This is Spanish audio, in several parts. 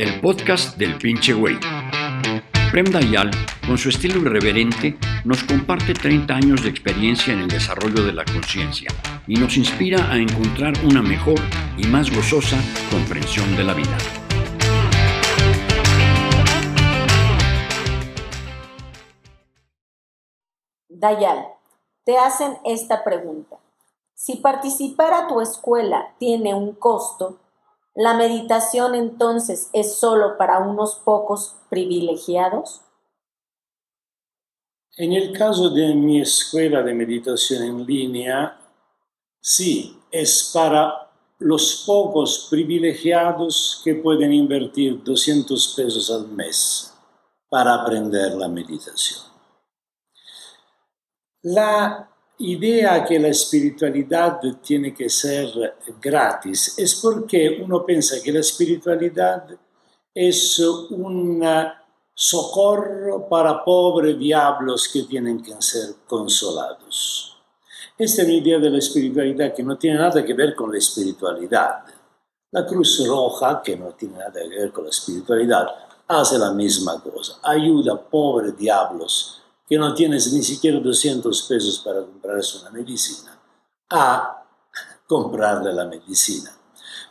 el podcast del pinche güey. Prem Dayal, con su estilo irreverente, nos comparte 30 años de experiencia en el desarrollo de la conciencia y nos inspira a encontrar una mejor y más gozosa comprensión de la vida. Dayal, te hacen esta pregunta. Si participar a tu escuela tiene un costo, ¿la meditación entonces es solo para unos pocos privilegiados? En el caso de mi escuela de meditación en línea, sí, es para los pocos privilegiados que pueden invertir 200 pesos al mes para aprender la meditación. La idea que la espiritualidad tiene que ser gratis es porque uno piensa que la espiritualidad es un socorro para pobres diablos que tienen que ser consolados. Esta es una idea de la espiritualidad que no tiene nada que ver con la espiritualidad. La Cruz Roja, que no tiene nada que ver con la espiritualidad, hace la misma cosa. Ayuda a pobres diablos que no tienes ni siquiera 200 pesos para comprarse una medicina, a comprarle la medicina.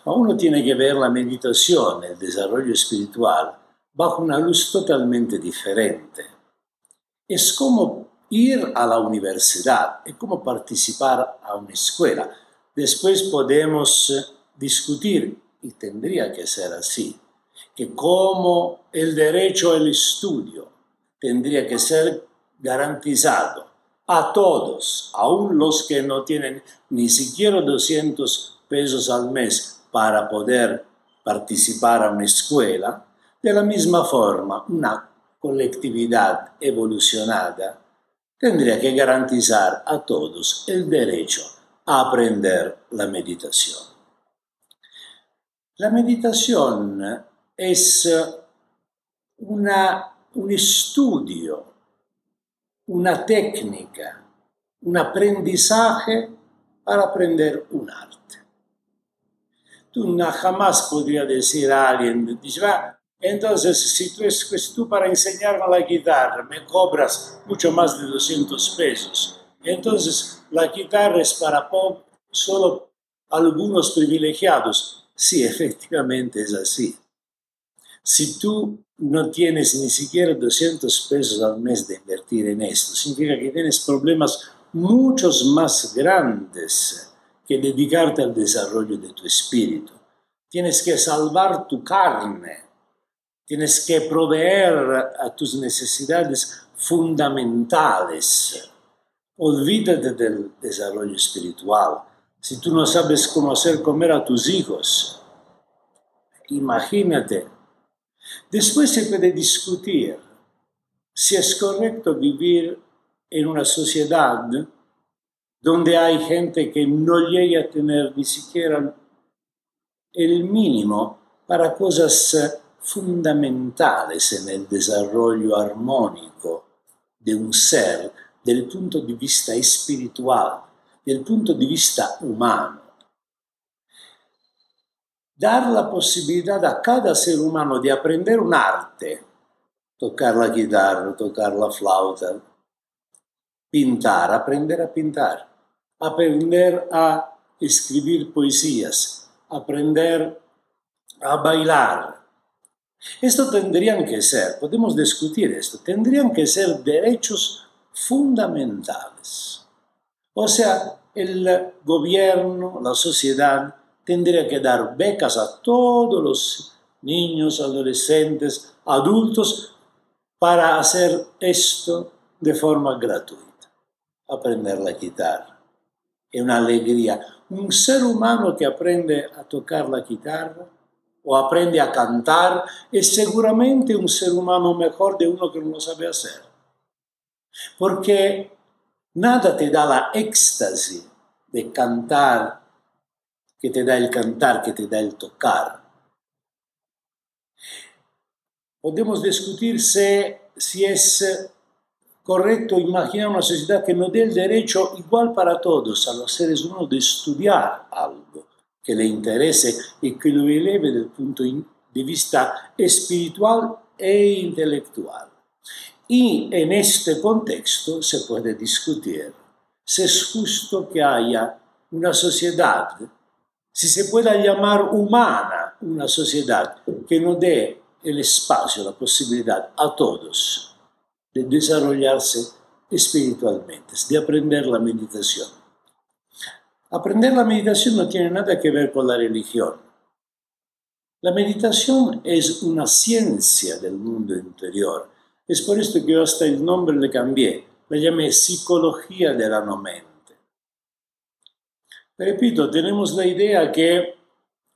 Uno tiene que ver la meditación, el desarrollo espiritual, bajo una luz totalmente diferente. Es como ir a la universidad, es como participar a una escuela. Después podemos eh, discutir, y tendría que ser así, que como el derecho al estudio tendría que ser garantizado a todos, aun los que no tienen ni siquiera 200 pesos al mes para poder participar a una escuela, de la misma forma una colectividad evolucionada tendría que garantizar a todos el derecho a aprender la meditación. La meditación es una, un estudio una técnica, un aprendizaje para aprender un arte. Tú jamás podrías decir a alguien, dice, entonces si tú es tú para enseñarme la guitarra me cobras mucho más de 200 pesos, entonces la guitarra es para solo algunos privilegiados. Sí, efectivamente es así. Si tú no tienes ni siquiera 200 pesos al mes de invertir en esto, significa que tienes problemas muchos más grandes que dedicarte al desarrollo de tu espíritu. Tienes que salvar tu carne, tienes que proveer a tus necesidades fundamentales. Olvídate del desarrollo espiritual. Si tú no sabes cómo hacer comer a tus hijos, imagínate Después se puede discutir si es correcto vivir en una sociedad donde hay gente que no llega a tener ni siquiera el mínimo para cosas fundamentales en el desarrollo armónico de un ser del punto de vista espiritual, del punto de vista humano dar la posibilidad a cada ser humano de aprender un arte, tocar la guitarra, tocar la flauta, pintar, aprender a pintar, aprender a escribir poesías, aprender a bailar. Esto tendrían que ser, podemos discutir esto, tendrían que ser derechos fundamentales. O sea, el gobierno, la sociedad, tendría que dar becas a todos los niños, adolescentes, adultos, para hacer esto de forma gratuita. Aprender la guitarra. Es una alegría. Un ser humano que aprende a tocar la guitarra o aprende a cantar es seguramente un ser humano mejor de uno que no lo sabe hacer. Porque nada te da la éxtasis de cantar que te da el cantar, que te da el tocar. Podemos discutir si es correcto imaginar una sociedad que no dé el derecho igual para todos a los seres humanos de estudiar algo que le interese y que lo eleve del punto de vista espiritual e intelectual. Y en este contexto se puede discutir si es justo que haya una sociedad, si se pueda llamar humana una sociedad que no dé el espacio, la posibilidad a todos de desarrollarse espiritualmente, de aprender la meditación. Aprender la meditación no tiene nada que ver con la religión. La meditación es una ciencia del mundo interior. Es por esto que yo hasta el nombre le cambié. La llamé psicología de la no mente. Repito, tenemos la idea que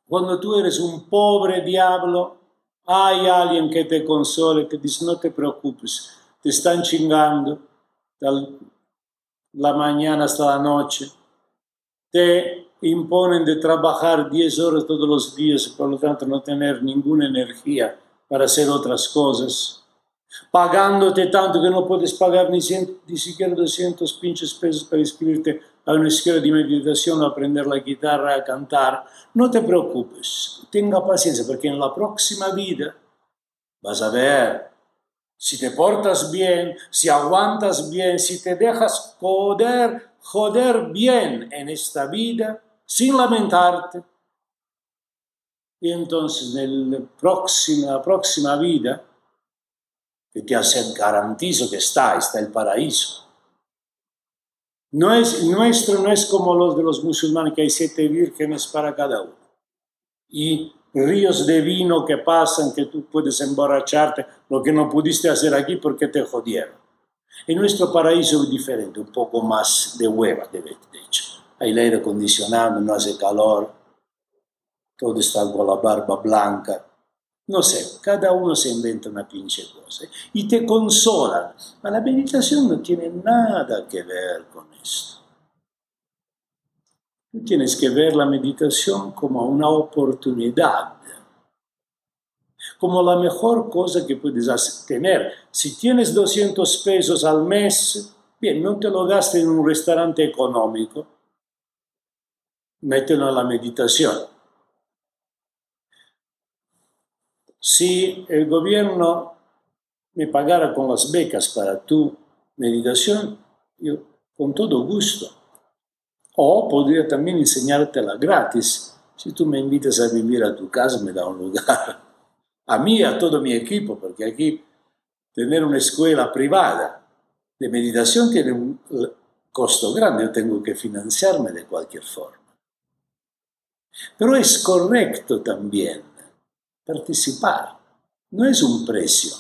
cuando tú eres un pobre diablo, hay alguien que te console, que dice no te preocupes, te están chingando la mañana hasta la noche, te imponen de trabajar 10 horas todos los días por lo tanto no tener ninguna energía para hacer otras cosas, pagándote tanto que no puedes pagar ni, ni siquiera 200 pinches pesos para inscribirte a una escuela de meditación o aprender la guitarra, a cantar, no te preocupes, tenga paciencia porque en la próxima vida vas a ver si te portas bien, si aguantas bien, si te dejas joder, joder bien en esta vida, sin lamentarte. Y entonces en la próxima vida, que te garantizo que está, está el paraíso. No es, nuestro no es como los de los musulmanes, que hay siete vírgenes para cada uno. Y ríos de vino que pasan, que tú puedes emborracharte, lo que no pudiste hacer aquí porque te jodieron. En nuestro paraíso es diferente, un poco más de hueva, de hecho. Hay el aire acondicionado, no hace calor, todo está con la barba blanca. No sé, cada uno se inventa una pinche cosa y te consolan. Ma la meditación no tiene nada que ver con Tú tienes que ver la meditación como una oportunidad, como la mejor cosa que puedes tener. Si tienes 200 pesos al mes, bien, no te lo gastes en un restaurante económico, mételo a la meditación. Si el gobierno me pagara con las becas para tu meditación, yo con todo gusto o podría también enseñártela gratis. Si tú me invitas a vivir a tu casa, me da un lugar. A mí a todo mi equipo, porque aquí tener una escuela privada de meditación tiene un costo grande, yo tengo que financiarme de cualquier forma. Pero es correcto también participar. No es un precio,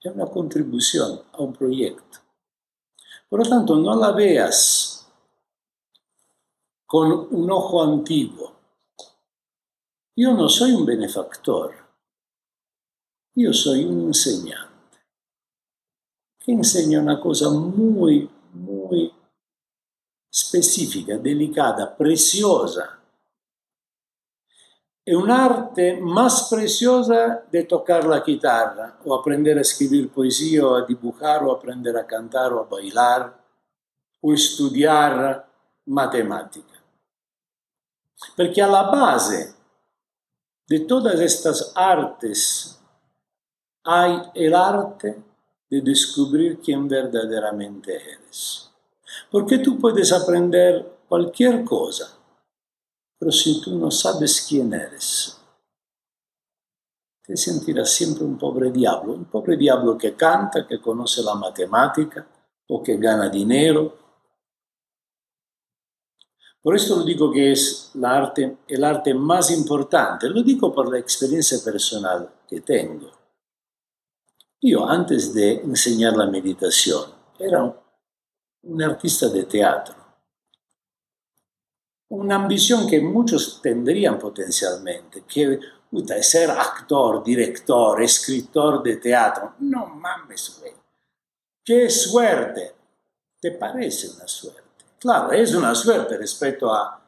es una contribución a un proyecto. Por lo tanto, no la veas con un ojo antiguo. Yo no soy un benefactor, yo soy un enseñante, que enseña una cosa muy, muy specifica, delicata, preciosa. È un'arte más preciosa de tocar la chitarra, o aprender a escribir poesía, o a dibujar, o aprender a cantar, o a bailar, o estudiar matemática. Porque a la base de todas estas artes hay el arte de descubrir quién verdaderamente eres. Porque tú puedes aprender cualquier cosa, pero si tú no sabes quién eres, te sentirás siempre un pobre diablo, un pobre diablo que canta, que conoce la matemática o que gana dinero. Por esto lo digo que es la arte, el arte más importante, lo digo por la experiencia personal que tengo. Yo antes de enseñar la meditación era un artista de teatro, una ambición que muchos tendrían potencialmente, que puta, ser actor, director, escritor de teatro. No mames, güey. Qué suerte. ¿Te parece una suerte? Claro, es una suerte respecto a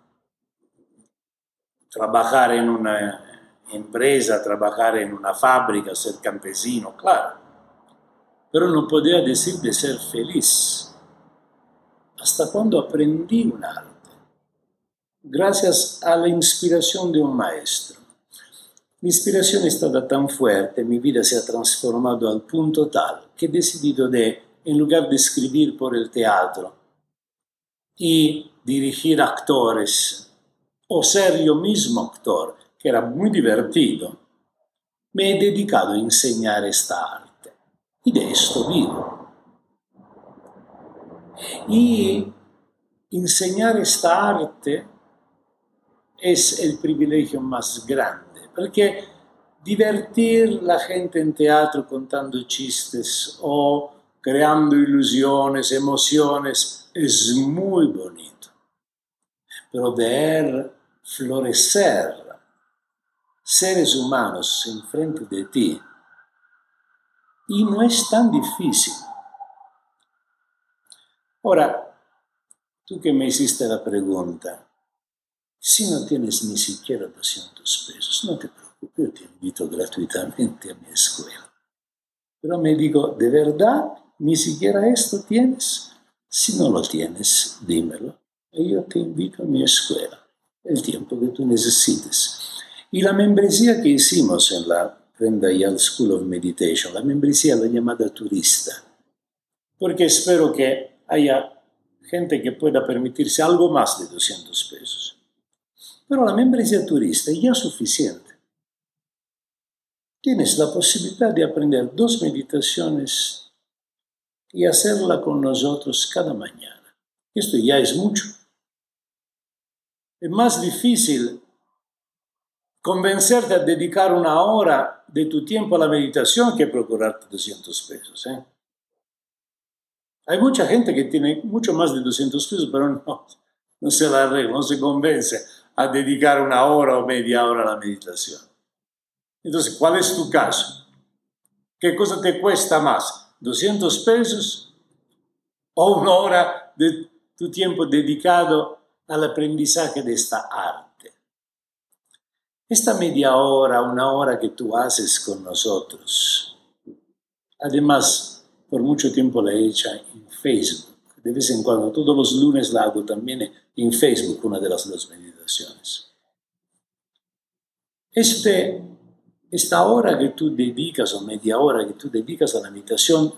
trabajar en una empresa, trabajar en una fábrica, ser campesino, claro. Pero no podía decir de ser feliz hasta cuando aprendí un arte, gracias a la inspiración de un maestro. L'inspirazione è stata tan fuerte, mi vida se ha trasformado al punto tal que he decidido de, en lugar de escribir por el teatro y dirigir actores o ser yo mismo actor, que era muy divertido, me he dedicado a enseñar esta arte. Y de esto vivo. Y enseñar esta arte es el privilegio más grande, porque divertir la gente en teatro contando chistes o creando ilusiones, emociones, es muy bonito. Pero ver florecer seres humanos enfrente de ti, y no es tan difícil. Ahora, tú que me hiciste la pregunta, si no tienes ni siquiera 200 pesos, no te preocupes, yo te invito gratuitamente a mi escuela. Pero me digo, ¿de verdad ni siquiera esto tienes? Si no lo tienes, dímelo. Y yo te invito a mi escuela, el tiempo que tú necesites. Y la membresía que hicimos en la Prenda Yal School of Meditation, la membresía la llamada turista, porque espero que haya gente que pueda permitirse algo más de 200 pesos. Pero la membresía turista es ya suficiente. Tienes la posibilidad de aprender dos meditaciones y hacerla con nosotros cada mañana. Esto ya es mucho. Es más difícil convencerte a dedicar una hora de tu tiempo a la meditación que procurarte 200 pesos. ¿eh? Hay mucha gente que tiene mucho más de 200 pesos, pero no, no se la arregla, no se convence a dedicar una hora o media hora a la meditación. Entonces, ¿cuál es tu caso? ¿Qué cosa te cuesta más? ¿200 pesos o una hora de tu tiempo dedicado al aprendizaje de esta arte? Esta media hora, una hora que tú haces con nosotros, además, por mucho tiempo la he en Facebook. De vez en cuando, todos los lunes la hago también en Facebook, una de las dos meditaciones. Este, esta hora que tú dedicas, o media hora que tú dedicas a la meditación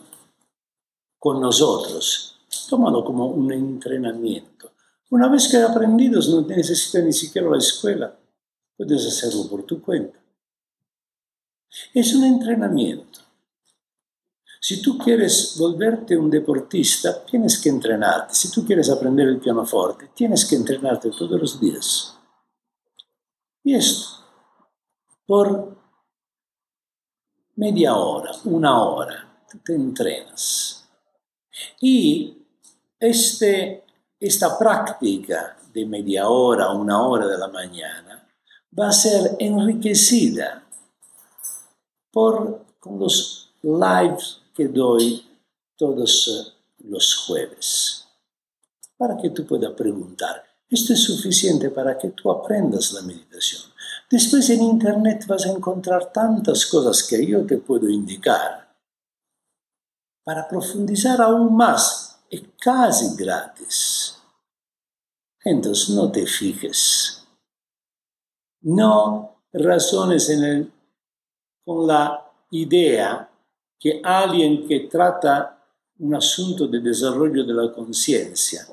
con nosotros, tómalo como un entrenamiento. Una vez que aprendido, no necesitas ni siquiera la escuela Puedes hacerlo por tu cuenta. Es un entrenamiento. Si tú quieres volverte un deportista, tienes que entrenarte. Si tú quieres aprender el pianoforte, tienes que entrenarte todos los días. Y esto, por media hora, una hora, te entrenas. Y este, esta práctica de media hora, una hora de la mañana, va a ser enriquecida por los lives que doy todos eh, los jueves. Para que tú puedas preguntar, esto es suficiente para que tú aprendas la meditación. Después en Internet vas a encontrar tantas cosas que yo te puedo indicar para profundizar aún más. Es casi gratis. Entonces no te fijes no razones en el, con la idea que alguien que trata un asunto de desarrollo de la conciencia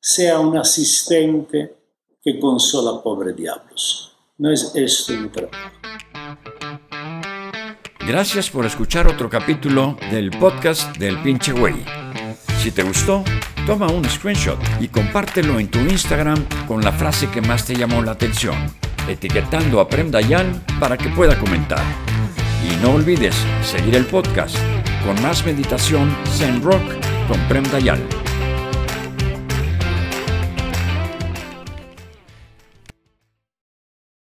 sea un asistente que consola pobre diablos. No es esto mi trabajo. Gracias por escuchar otro capítulo del podcast del pinche güey. Si te gustó, toma un screenshot y compártelo en tu Instagram con la frase que más te llamó la atención etiquetando a Prem Dayan para que pueda comentar. Y no olvides seguir el podcast con más meditación Zen Rock con Prem Dayan.